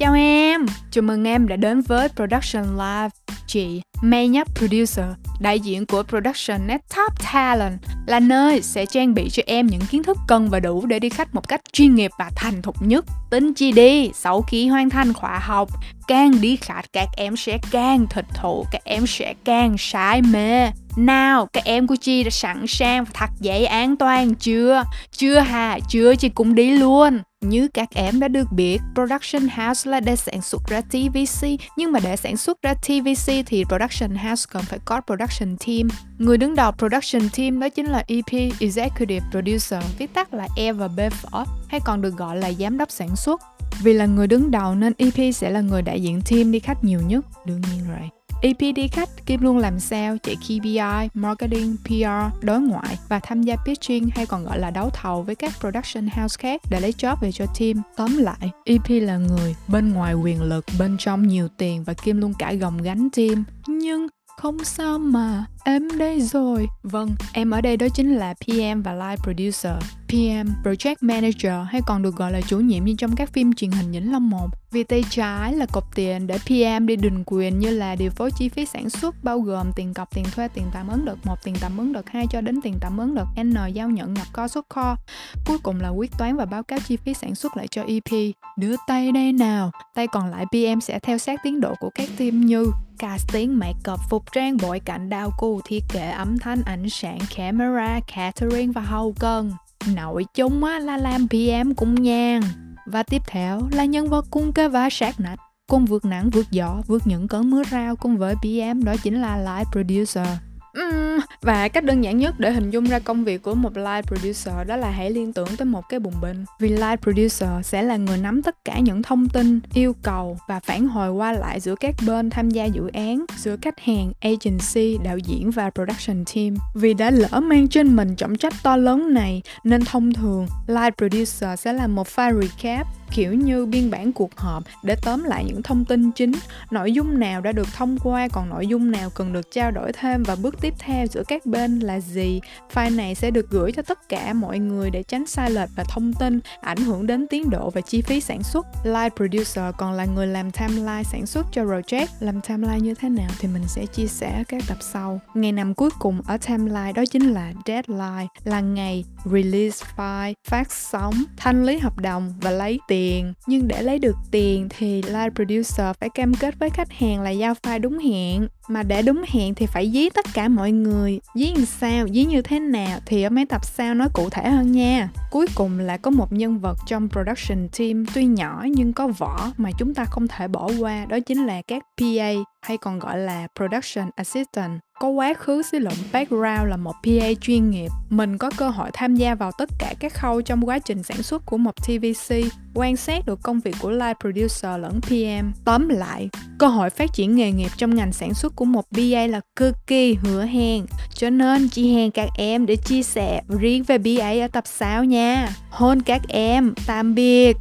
Chào em, chào mừng em đã đến với Production Live. Chị May nhất Producer, đại diện của Production Net Top Talent, là nơi sẽ trang bị cho em những kiến thức cần và đủ để đi khách một cách chuyên nghiệp và thành thục nhất. Tính chi đi, sau khi hoàn thành khóa học, càng đi khách các em sẽ càng thịt thụ, các em sẽ càng say mê. Nào, các em của Chi đã sẵn sàng và thật dễ an toàn chưa? Chưa hà, chưa chị cũng đi luôn. Như các em đã được biết, Production House là để sản xuất ra TVC, nhưng mà để sản xuất ra TVC thì Production House cần phải có Production Team. Người đứng đầu Production Team đó chính là EP Executive Producer, viết tắt là E và B phỏ, hay còn được gọi là giám đốc sản xuất. Vì là người đứng đầu nên EP sẽ là người đại diện team đi khách nhiều nhất, đương nhiên rồi. EPD đi khách, Kim luôn làm sao chạy KPI, marketing, PR, đối ngoại và tham gia pitching hay còn gọi là đấu thầu với các production house khác để lấy job về cho team. Tóm lại, EP là người bên ngoài quyền lực, bên trong nhiều tiền và Kim luôn cả gồng gánh team. Nhưng không sao mà, em đây rồi. Vâng, em ở đây đó chính là PM và live producer. PM, Project Manager hay còn được gọi là chủ nhiệm như trong các phim truyền hình Vĩnh Long 1. Vì tay trái là cọc tiền để PM đi đình quyền như là điều phối chi phí sản xuất bao gồm tiền cọc, tiền thuê, tiền tạm ứng đợt 1, tiền tạm ứng đợt 2 cho đến tiền tạm ứng đợt N giao nhận nhập kho xuất kho. Cuối cùng là quyết toán và báo cáo chi phí sản xuất lại cho EP. Đưa tay đây nào, tay còn lại PM sẽ theo sát tiến độ của các team như casting, makeup, phục trang, bội cảnh, đao cụ, thiết kế, âm thanh, ảnh sáng, camera, catering và hậu cần. Nội chung á, là làm PM cũng nhàn. Và tiếp theo là nhân vật cung cơ và sát nạch. Cùng vượt nắng, vượt gió, vượt những cơn mưa rào cùng với PM đó chính là live producer. Và cách đơn giản nhất để hình dung ra công việc của một live producer đó là hãy liên tưởng tới một cái bùng bình Vì live producer sẽ là người nắm tất cả những thông tin, yêu cầu và phản hồi qua lại giữa các bên tham gia dự án, giữa khách hàng, agency, đạo diễn và production team. Vì đã lỡ mang trên mình trọng trách to lớn này nên thông thường live producer sẽ là một file recap kiểu như biên bản cuộc họp để tóm lại những thông tin chính, nội dung nào đã được thông qua còn nội dung nào cần được trao đổi thêm và bước tiếp tiếp theo giữa các bên là gì. File này sẽ được gửi cho tất cả mọi người để tránh sai lệch và thông tin ảnh hưởng đến tiến độ và chi phí sản xuất. Live producer còn là người làm timeline sản xuất cho project. Làm timeline như thế nào thì mình sẽ chia sẻ ở các tập sau. Ngày nằm cuối cùng ở timeline đó chính là deadline, là ngày release file, phát sóng, thanh lý hợp đồng và lấy tiền. Nhưng để lấy được tiền thì live producer phải cam kết với khách hàng là giao file đúng hẹn. Mà để đúng hẹn thì phải dí tất cả mọi người. Dí làm sao, dí như thế nào thì ở mấy tập sau nói cụ thể hơn nha. Cuối cùng là có một nhân vật trong production team tuy nhỏ nhưng có vỏ mà chúng ta không thể bỏ qua đó chính là các PA hay còn gọi là production assistant có quá khứ xin lộn background là một PA chuyên nghiệp. Mình có cơ hội tham gia vào tất cả các khâu trong quá trình sản xuất của một TVC quan sát được công việc của live producer lẫn PM tóm lại, cơ hội phát triển nghề nghiệp trong ngành sản xuất của một BA là cực kỳ hứa hẹn. Cho nên chị hẹn các em để chia sẻ riêng về BA ở tập 6 nha. Hôn các em, tạm biệt.